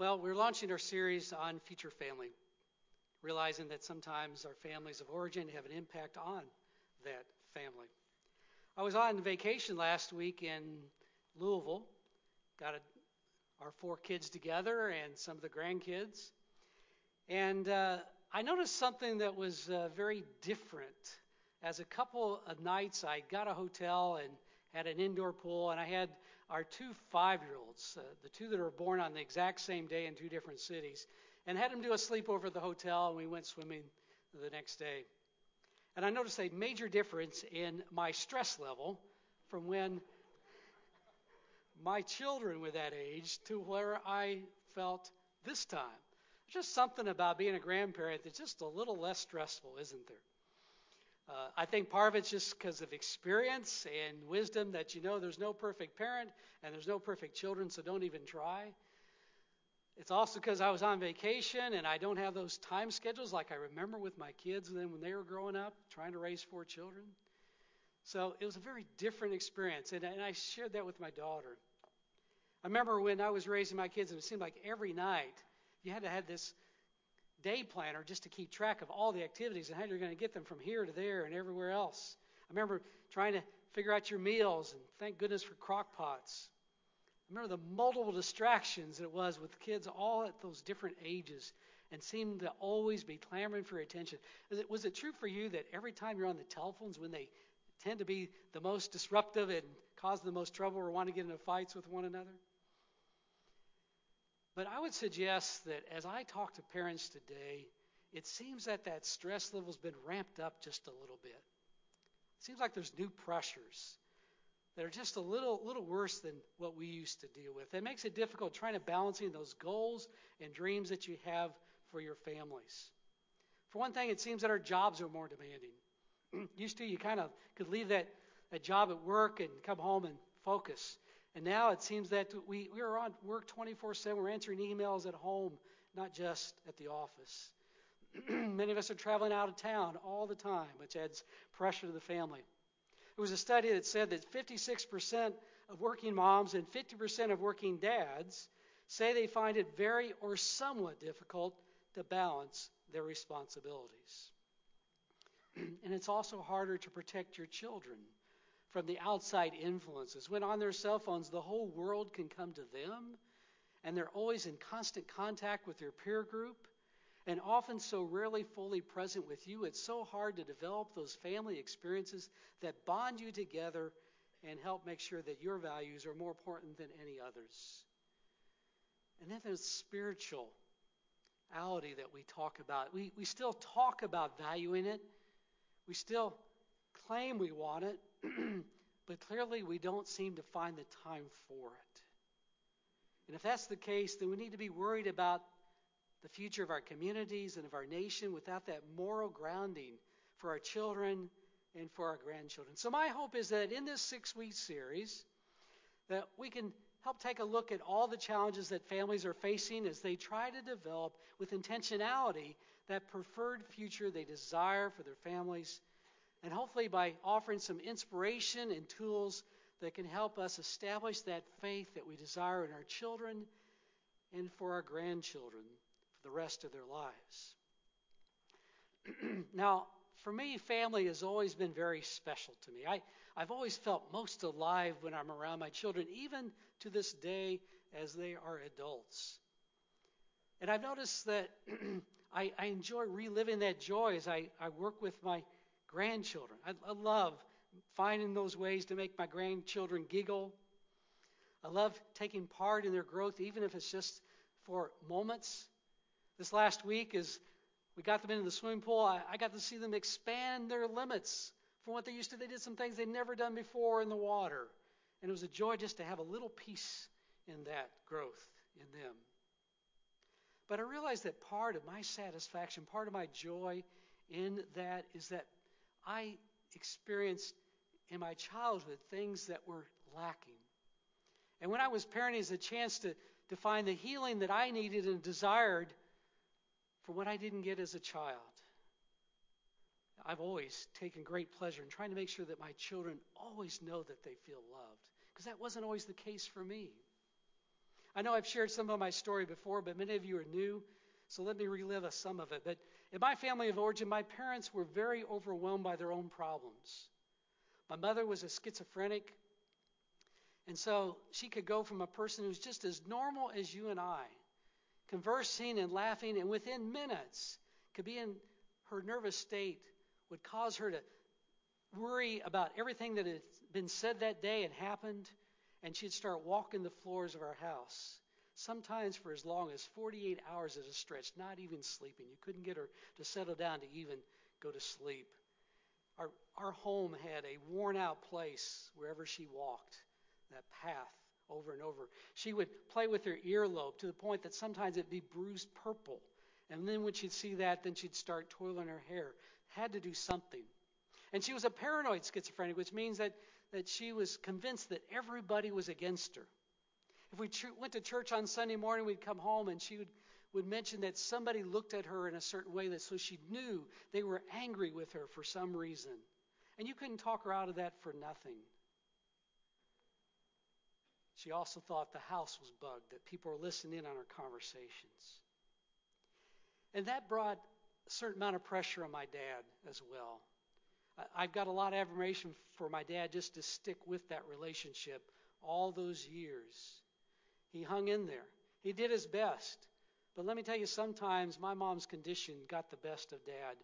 Well, we're launching our series on future family, realizing that sometimes our families of origin have an impact on that family. I was on vacation last week in Louisville, got a, our four kids together and some of the grandkids, and uh, I noticed something that was uh, very different. As a couple of nights, I got a hotel and had an indoor pool, and I had our two five year olds, uh, the two that were born on the exact same day in two different cities, and had them do a sleepover at the hotel, and we went swimming the next day. And I noticed a major difference in my stress level from when my children were that age to where I felt this time. Just something about being a grandparent that's just a little less stressful, isn't there? Uh, I think part of it's just because of experience and wisdom that you know there's no perfect parent and there's no perfect children, so don't even try. It's also because I was on vacation and I don't have those time schedules like I remember with my kids then when they were growing up, trying to raise four children. So it was a very different experience, and, and I shared that with my daughter. I remember when I was raising my kids, and it seemed like every night you had to have this day planner just to keep track of all the activities and how you're going to get them from here to there and everywhere else. I remember trying to figure out your meals, and thank goodness for crock pots. I remember the multiple distractions that it was with kids all at those different ages and seemed to always be clamoring for attention. It, was it true for you that every time you're on the telephones when they tend to be the most disruptive and cause the most trouble or want to get into fights with one another? But I would suggest that as I talk to parents today, it seems that that stress level's been ramped up just a little bit. It seems like there's new pressures that are just a little little worse than what we used to deal with. It makes it difficult trying to balancing those goals and dreams that you have for your families. For one thing, it seems that our jobs are more demanding. used to, you kind of could leave that, that job at work and come home and focus. And now it seems that we, we are on work 24 7. We're answering emails at home, not just at the office. Many of us are traveling out of town all the time, which adds pressure to the family. There was a study that said that 56% of working moms and 50% of working dads say they find it very or somewhat difficult to balance their responsibilities. and it's also harder to protect your children from the outside influences. When on their cell phones, the whole world can come to them, and they're always in constant contact with their peer group, and often so rarely fully present with you, it's so hard to develop those family experiences that bond you together and help make sure that your values are more important than any others. And then there's spirituality that we talk about. We, we still talk about valuing it. We still claim we want it, but clearly we don't seem to find the time for it. And if that's the case, then we need to be worried about the future of our communities and of our nation without that moral grounding for our children and for our grandchildren. So my hope is that in this six-week series that we can help take a look at all the challenges that families are facing as they try to develop with intentionality that preferred future they desire for their families and hopefully by offering some inspiration and tools that can help us establish that faith that we desire in our children and for our grandchildren for the rest of their lives. now, for me, family has always been very special to me. I, I've always felt most alive when I'm around my children, even to this day as they are adults. And I've noticed that I, I enjoy reliving that joy as I, I work with my grandchildren. I, I love finding those ways to make my grandchildren giggle. I love taking part in their growth, even if it's just for moments. This last week, as we got them into the swimming pool, I, I got to see them expand their limits from what they used to. They did some things they'd never done before in the water. And it was a joy just to have a little piece in that growth in them. But I realized that part of my satisfaction, part of my joy in that is that I experienced in my childhood things that were lacking. And when I was parenting, it's a chance to, to find the healing that I needed and desired for what I didn't get as a child. I've always taken great pleasure in trying to make sure that my children always know that they feel loved, because that wasn't always the case for me. I know I've shared some of my story before, but many of you are new, so let me relive a, some of it. But in my family of origin, my parents were very overwhelmed by their own problems. My mother was a schizophrenic, and so she could go from a person who's just as normal as you and I, conversing and laughing, and within minutes could be in her nervous state, would cause her to worry about everything that had been said that day and happened, and she'd start walking the floors of our house, sometimes for as long as 48 hours at a stretch, not even sleeping. You couldn't get her to settle down to even go to sleep. Our, our home had a worn out place wherever she walked, that path over and over. She would play with her earlobe to the point that sometimes it'd be bruised purple. And then when she'd see that, then she'd start toiling her hair. Had to do something. And she was a paranoid schizophrenic, which means that, that she was convinced that everybody was against her. If we went to church on Sunday morning, we'd come home and she would, would mention that somebody looked at her in a certain way that so she knew they were angry with her for some reason. And you couldn't talk her out of that for nothing. She also thought the house was bugged, that people were listening in on her conversations. And that brought a certain amount of pressure on my dad as well. I've got a lot of admiration for my dad just to stick with that relationship all those years. He hung in there. He did his best. But let me tell you, sometimes my mom's condition got the best of dad,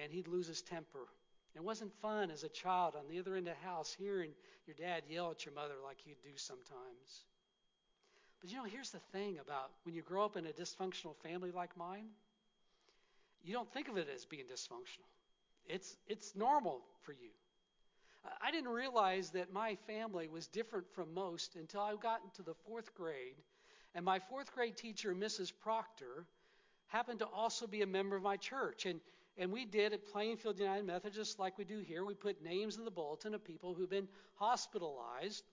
and he'd lose his temper. It wasn't fun as a child on the other end of the house hearing your dad yell at your mother like he'd do sometimes. But you know, here's the thing about when you grow up in a dysfunctional family like mine, you don't think of it as being dysfunctional. It's, it's normal for you. I didn't realize that my family was different from most until I got into the fourth grade, and my fourth grade teacher, Mrs. Proctor, happened to also be a member of my church. And, and we did at Plainfield United Methodist, like we do here, we put names in the bulletin of people who've been hospitalized.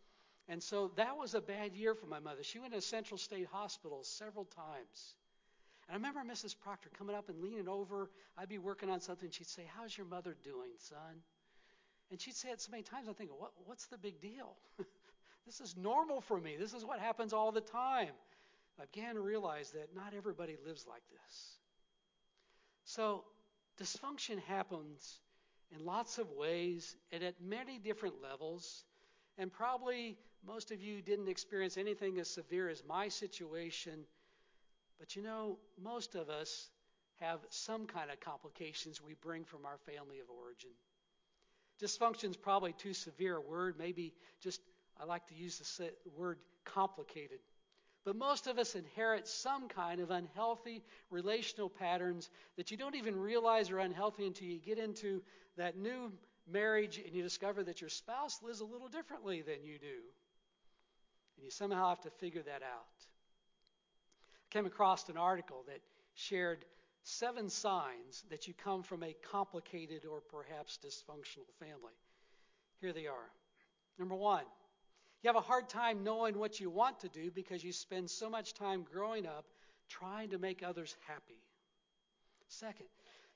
And so that was a bad year for my mother. She went to Central State Hospital several times. And I remember Mrs. Proctor coming up and leaning over. I'd be working on something. She'd say, How's your mother doing, son? And she'd say it so many times, I'm thinking, what, What's the big deal? this is normal for me. This is what happens all the time. I began to realize that not everybody lives like this. So, dysfunction happens in lots of ways and at many different levels. And probably most of you didn't experience anything as severe as my situation but you know, most of us have some kind of complications we bring from our family of origin. Dysfunction is probably too severe a word. Maybe just, I like to use the word complicated. But most of us inherit some kind of unhealthy relational patterns that you don't even realize are unhealthy until you get into that new marriage and you discover that your spouse lives a little differently than you do. And you somehow have to figure that out I came across an article that shared seven signs that you come from a complicated or perhaps dysfunctional family. Here they are. Number one, you have a hard time knowing what you want to do because you spend so much time growing up trying to make others happy. Second,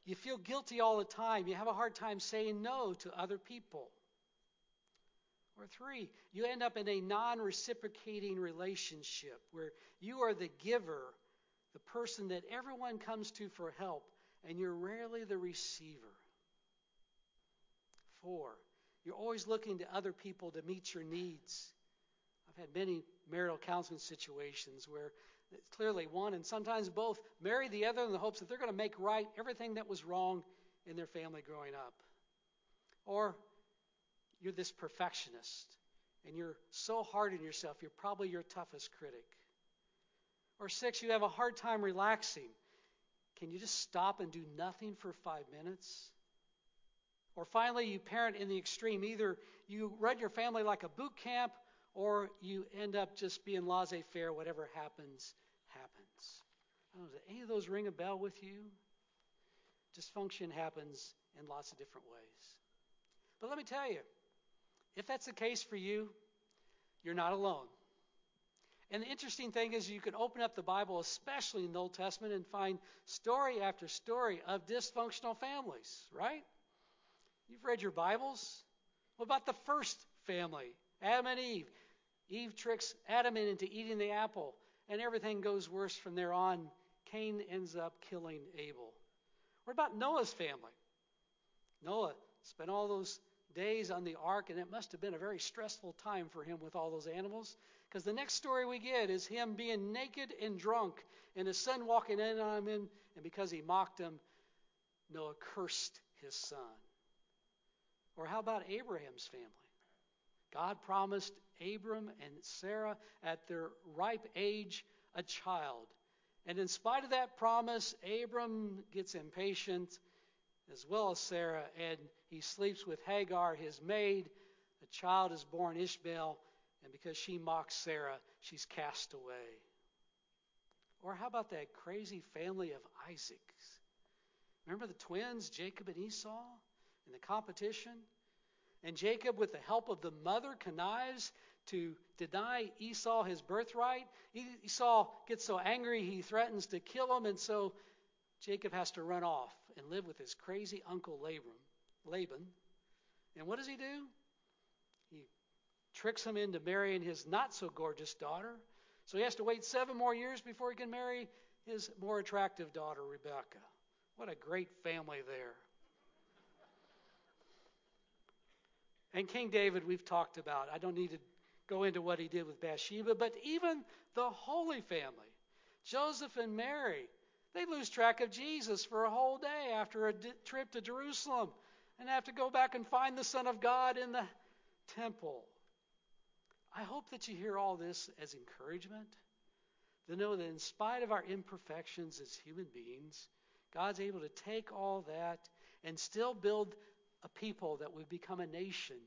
you feel guilty all the time. You have a hard time saying no to other people. Or three, you end up in a non reciprocating relationship where you are the giver, the person that everyone comes to for help, and you're rarely the receiver. Four, you're always looking to other people to meet your needs. I've had many marital counseling situations where it's clearly one and sometimes both marry the other in the hopes that they're going to make right everything that was wrong in their family growing up. Or you're this perfectionist and you're so hard on yourself, you're probably your toughest critic. Or six, you have a hard time relaxing. Can you just stop and do nothing for five minutes? Or finally, you parent in the extreme. Either you run your family like a boot camp, or you end up just being laissez faire. Whatever happens, happens. I don't Know, does any of those ring a bell with you? Dysfunction happens in lots of different ways. But let me tell you, if that's the case for you, you're not alone. And the interesting thing is, you can open up the Bible, especially in the Old Testament, and find story after story of dysfunctional families, right? You've read your Bibles. What about the first family, Adam and Eve? Eve tricks Adam into eating the apple. and everything goes worse from there on. Cain ends up killing Abel. What about Noah's family? Noah spent all those days on the ark, and it must have been a very stressful time for him with all those animals. Because the next story we get is him being naked and drunk, and his son walking in on him, and because he mocked him, Noah cursed his son. Or how about Abraham's family? God promised Abram and Sarah at their ripe age a child. And in spite of that promise, Abram gets impatient, as well as Sarah, and he sleeps with Hagar, his maid. A child is born, Ishmael, and because she mocks Sarah, she's cast away. Or how about that crazy family of Isaacs? Remember the twins, Jacob and Esau, in the competition? And Jacob, with the help of the mother, connives to deny Esau his birthright. Esau gets so angry he threatens to kill him, and so Jacob has to run off and live with his crazy uncle Laban. And what does he do? He tricks him into marrying his not so gorgeous daughter. So he has to wait seven more years before he can marry his more attractive daughter, Rebecca. What a great family there. And King David, we've talked about. I don't need to go into what he did with Bathsheba, but even the Holy Family, Joseph and Mary, they lose track of Jesus for a whole day after a trip to Jerusalem and have to go back and find the Son of God in the temple. I hope that you hear all this as encouragement to know that in spite of our imperfections as human beings, God's able to take all that and still build a people that would become a nation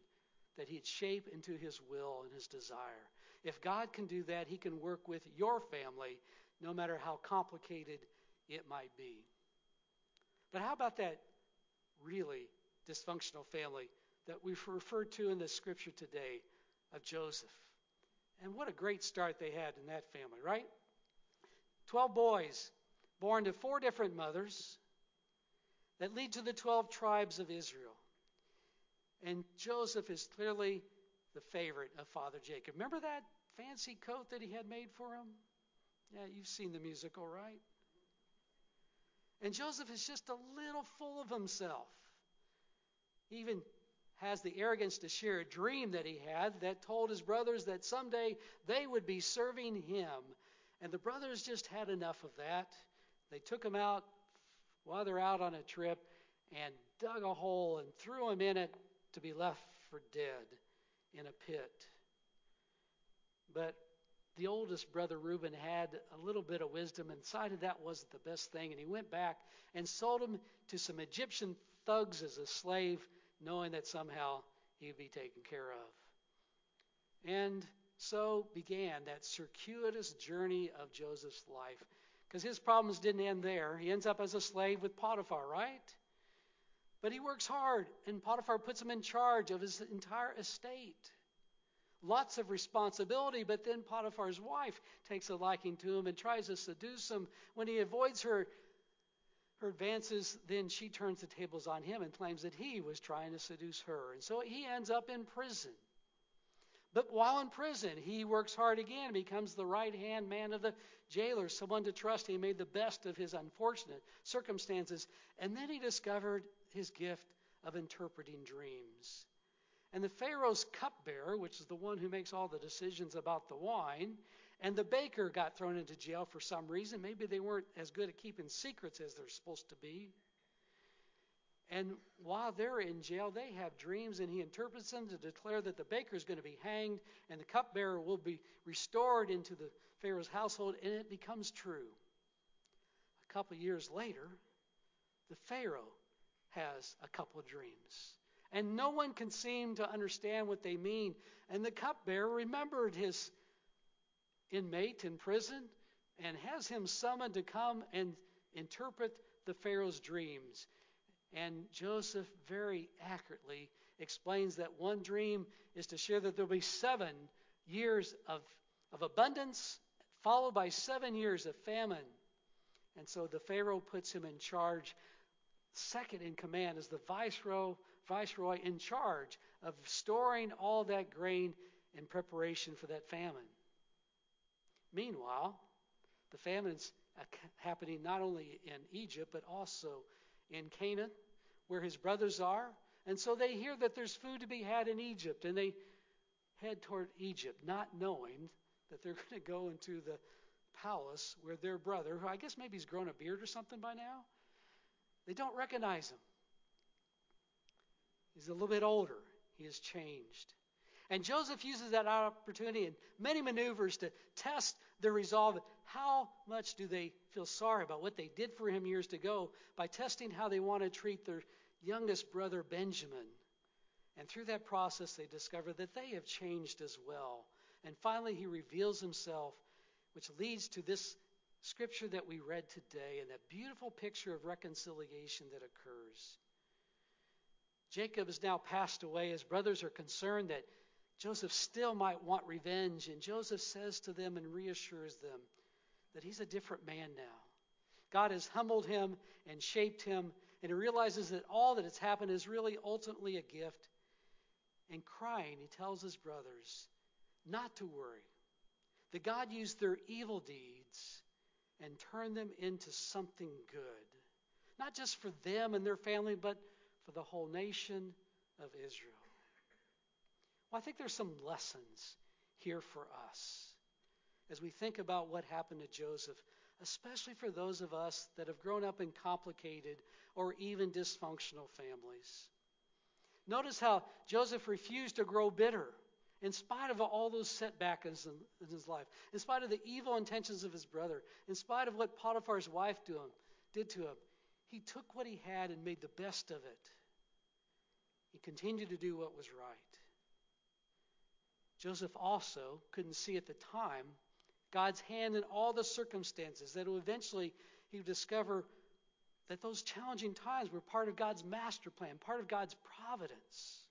that he'd shape into his will and his desire. If God can do that, he can work with your family, no matter how complicated it might be. But how about that really dysfunctional family that we've referred to in the scripture today of Joseph? And what a great start they had in that family, right? Twelve boys born to four different mothers that lead to the 12 tribes of Israel. And Joseph is clearly the favorite of Father Jacob. Remember that fancy coat that he had made for him? Yeah, you've seen the musical, right? And Joseph is just a little full of himself. Even has the arrogance to share a dream that he had that told his brothers that someday they would be serving him. And the brothers just had enough of that. They took him out while they're out on a trip and dug a hole and threw him in it to be left for dead in a pit. But the oldest brother Reuben had a little bit of wisdom and decided that wasn't the best thing, and he went back and sold him to some Egyptian thugs as a slave, knowing that somehow he would be taken care of. And so began that circuitous journey of Joseph's life. Because his problems didn't end there. He ends up as a slave with Potiphar, right? But he works hard, and Potiphar puts him in charge of his entire estate. Lots of responsibility, but then Potiphar's wife takes a liking to him and tries to seduce him. When he avoids her, her advances, then she turns the tables on him and claims that he was trying to seduce her. And so he ends up in prison. But while in prison, he works hard again, becomes the right hand man of the jailer, someone to trust. He made the best of his unfortunate circumstances. And then he discovered his gift of interpreting dreams. And the Pharaoh's cupbearer, which is the one who makes all the decisions about the wine, and the baker got thrown into jail for some reason. Maybe they weren't as good at keeping secrets as they're supposed to be. And while they're in jail, they have dreams, and he interprets them to declare that the baker is going to be hanged and the cupbearer will be restored into the Pharaoh's household, and it becomes true. A couple years later, the Pharaoh has a couple of dreams. And no one can seem to understand what they mean. And the cupbearer remembered his inmate in prison and has him summoned to come and interpret the Pharaoh's dreams. And Joseph very accurately explains that one dream is to share that there'll be seven years of, of abundance, followed by seven years of famine. And so the Pharaoh puts him in charge second in command is the viceroy, viceroy in charge of storing all that grain in preparation for that famine. Meanwhile, The famine's happening not only in Egypt, but also in Canaan, where his brothers are. And so they hear that there's food to be had in Egypt, and they head toward Egypt, not knowing that they're going to go into the palace where their brother, who I guess maybe he's grown a beard or something by now, they don't recognize him. He's a little bit older. He has changed. And Joseph uses that opportunity and many maneuvers to test their resolve. How much do they feel sorry about what they did for him years ago by testing how they want to treat their youngest brother Benjamin? And through that process, they discover that they have changed as well. And finally, he reveals himself, which leads to this scripture that we read today and that beautiful picture of reconciliation that occurs. Jacob has now passed away. His brothers are concerned that Joseph still might want revenge, and Joseph says to them and reassures them that he's a different man now. God has humbled him and shaped him, and he realizes that all that has happened is really ultimately a gift. And crying, he tells his brothers not to worry, that God used their evil deeds and turned them into something good, not just for them and their family, but for the whole nation of Israel. Well, I think there's some lessons here for us as we think about what happened to Joseph, especially for those of us that have grown up in complicated or even dysfunctional families. Notice how Joseph refused to grow bitter in spite of all those setbacks in, his life, in spite of the evil intentions of his brother, in spite of what Potiphar's wife him, did to him. He took what he had and made the best of it. He continued to do what was right. Joseph also couldn't see at the time God's hand in all the circumstances, that eventually he would discover that those challenging times were part of God's master plan, part of God's providence.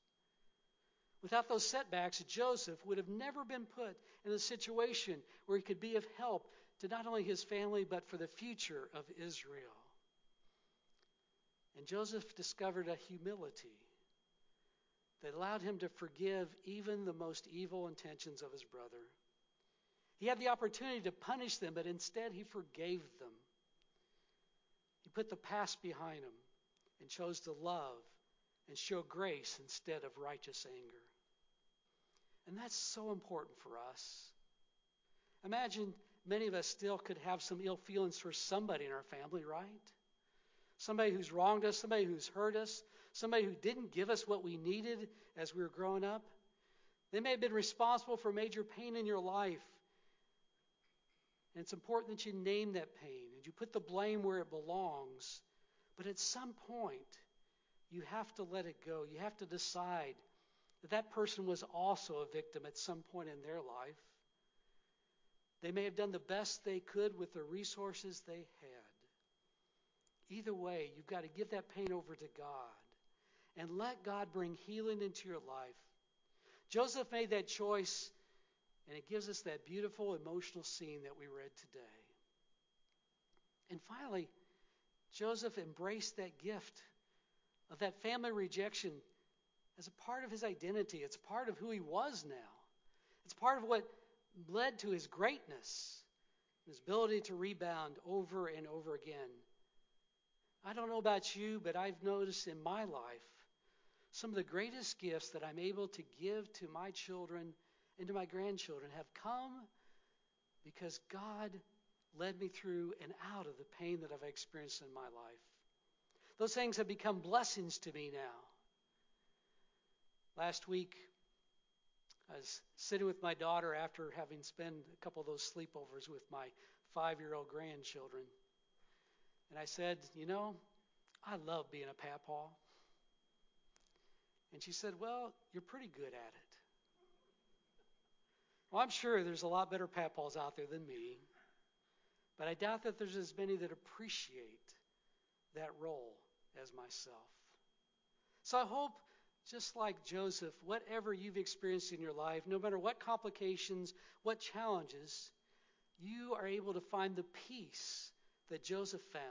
Without those setbacks, Joseph would have never been put in a situation where he could be of help to not only his family, but for the future of Israel. And Joseph discovered a humility that allowed him to forgive even the most evil intentions of his brother. He had the opportunity to punish them, but instead he forgave them. He put the past behind him and chose to love and show grace instead of righteous anger. And that's so important for us. Imagine many of us still could have some ill feelings for somebody in our family, right? Somebody who's wronged us, somebody who's hurt us, somebody who didn't give us what we needed as we were growing up. They may have been responsible for major pain in your life. And it's important that you name that pain and you put the blame where it belongs. But at some point, you have to let it go. You have to decide that that person was also a victim at some point in their life. They may have done the best they could with the resources they had. Either way, you've got to give that pain over to God and let God bring healing into your life. Joseph made that choice, and it gives us that beautiful emotional scene that we read today. And finally, Joseph embraced that gift of that family rejection as a part of his identity. It's part of who he was now. It's part of what led to his greatness, his ability to rebound over and over again. I don't know about you, but I've noticed in my life some of the greatest gifts that I'm able to give to my children and to my grandchildren have come because God led me through and out of the pain that I've experienced in my life. Those things have become blessings to me now. Last week, I was sitting with my daughter after having spent a couple of those sleepovers with my five year old grandchildren. And I said, You know, I love being a papaw. And she said, Well, you're pretty good at it. Well, I'm sure there's a lot better papaws out there than me, but I doubt that there's as many that appreciate that role as myself. So I hope, just like Joseph, whatever you've experienced in your life, no matter what complications, what challenges, you are able to find the peace that Joseph found.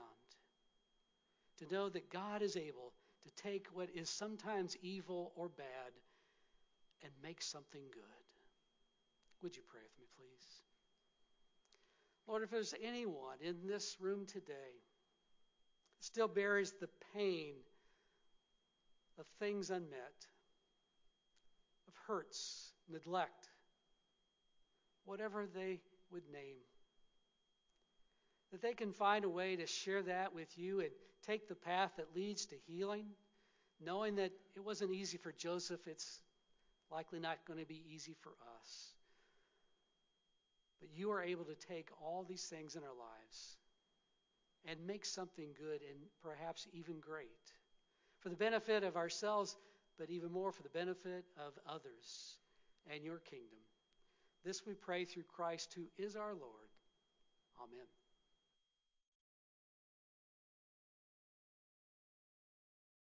To know that God is able to take what is sometimes evil or bad and make something good. Would you pray with me, please? Lord, if there's anyone in this room today still bears the pain of things unmet, of hurts, neglect, whatever they would name, that they can find a way to share that with you and take the path that leads to healing, knowing that it wasn't easy for Joseph, it's likely not going to be easy for us. But you are able to take all these things in our lives and make something good and perhaps even great for the benefit of ourselves, but even more for the benefit of others and your kingdom. This we pray through Christ, who is our Lord. Amen.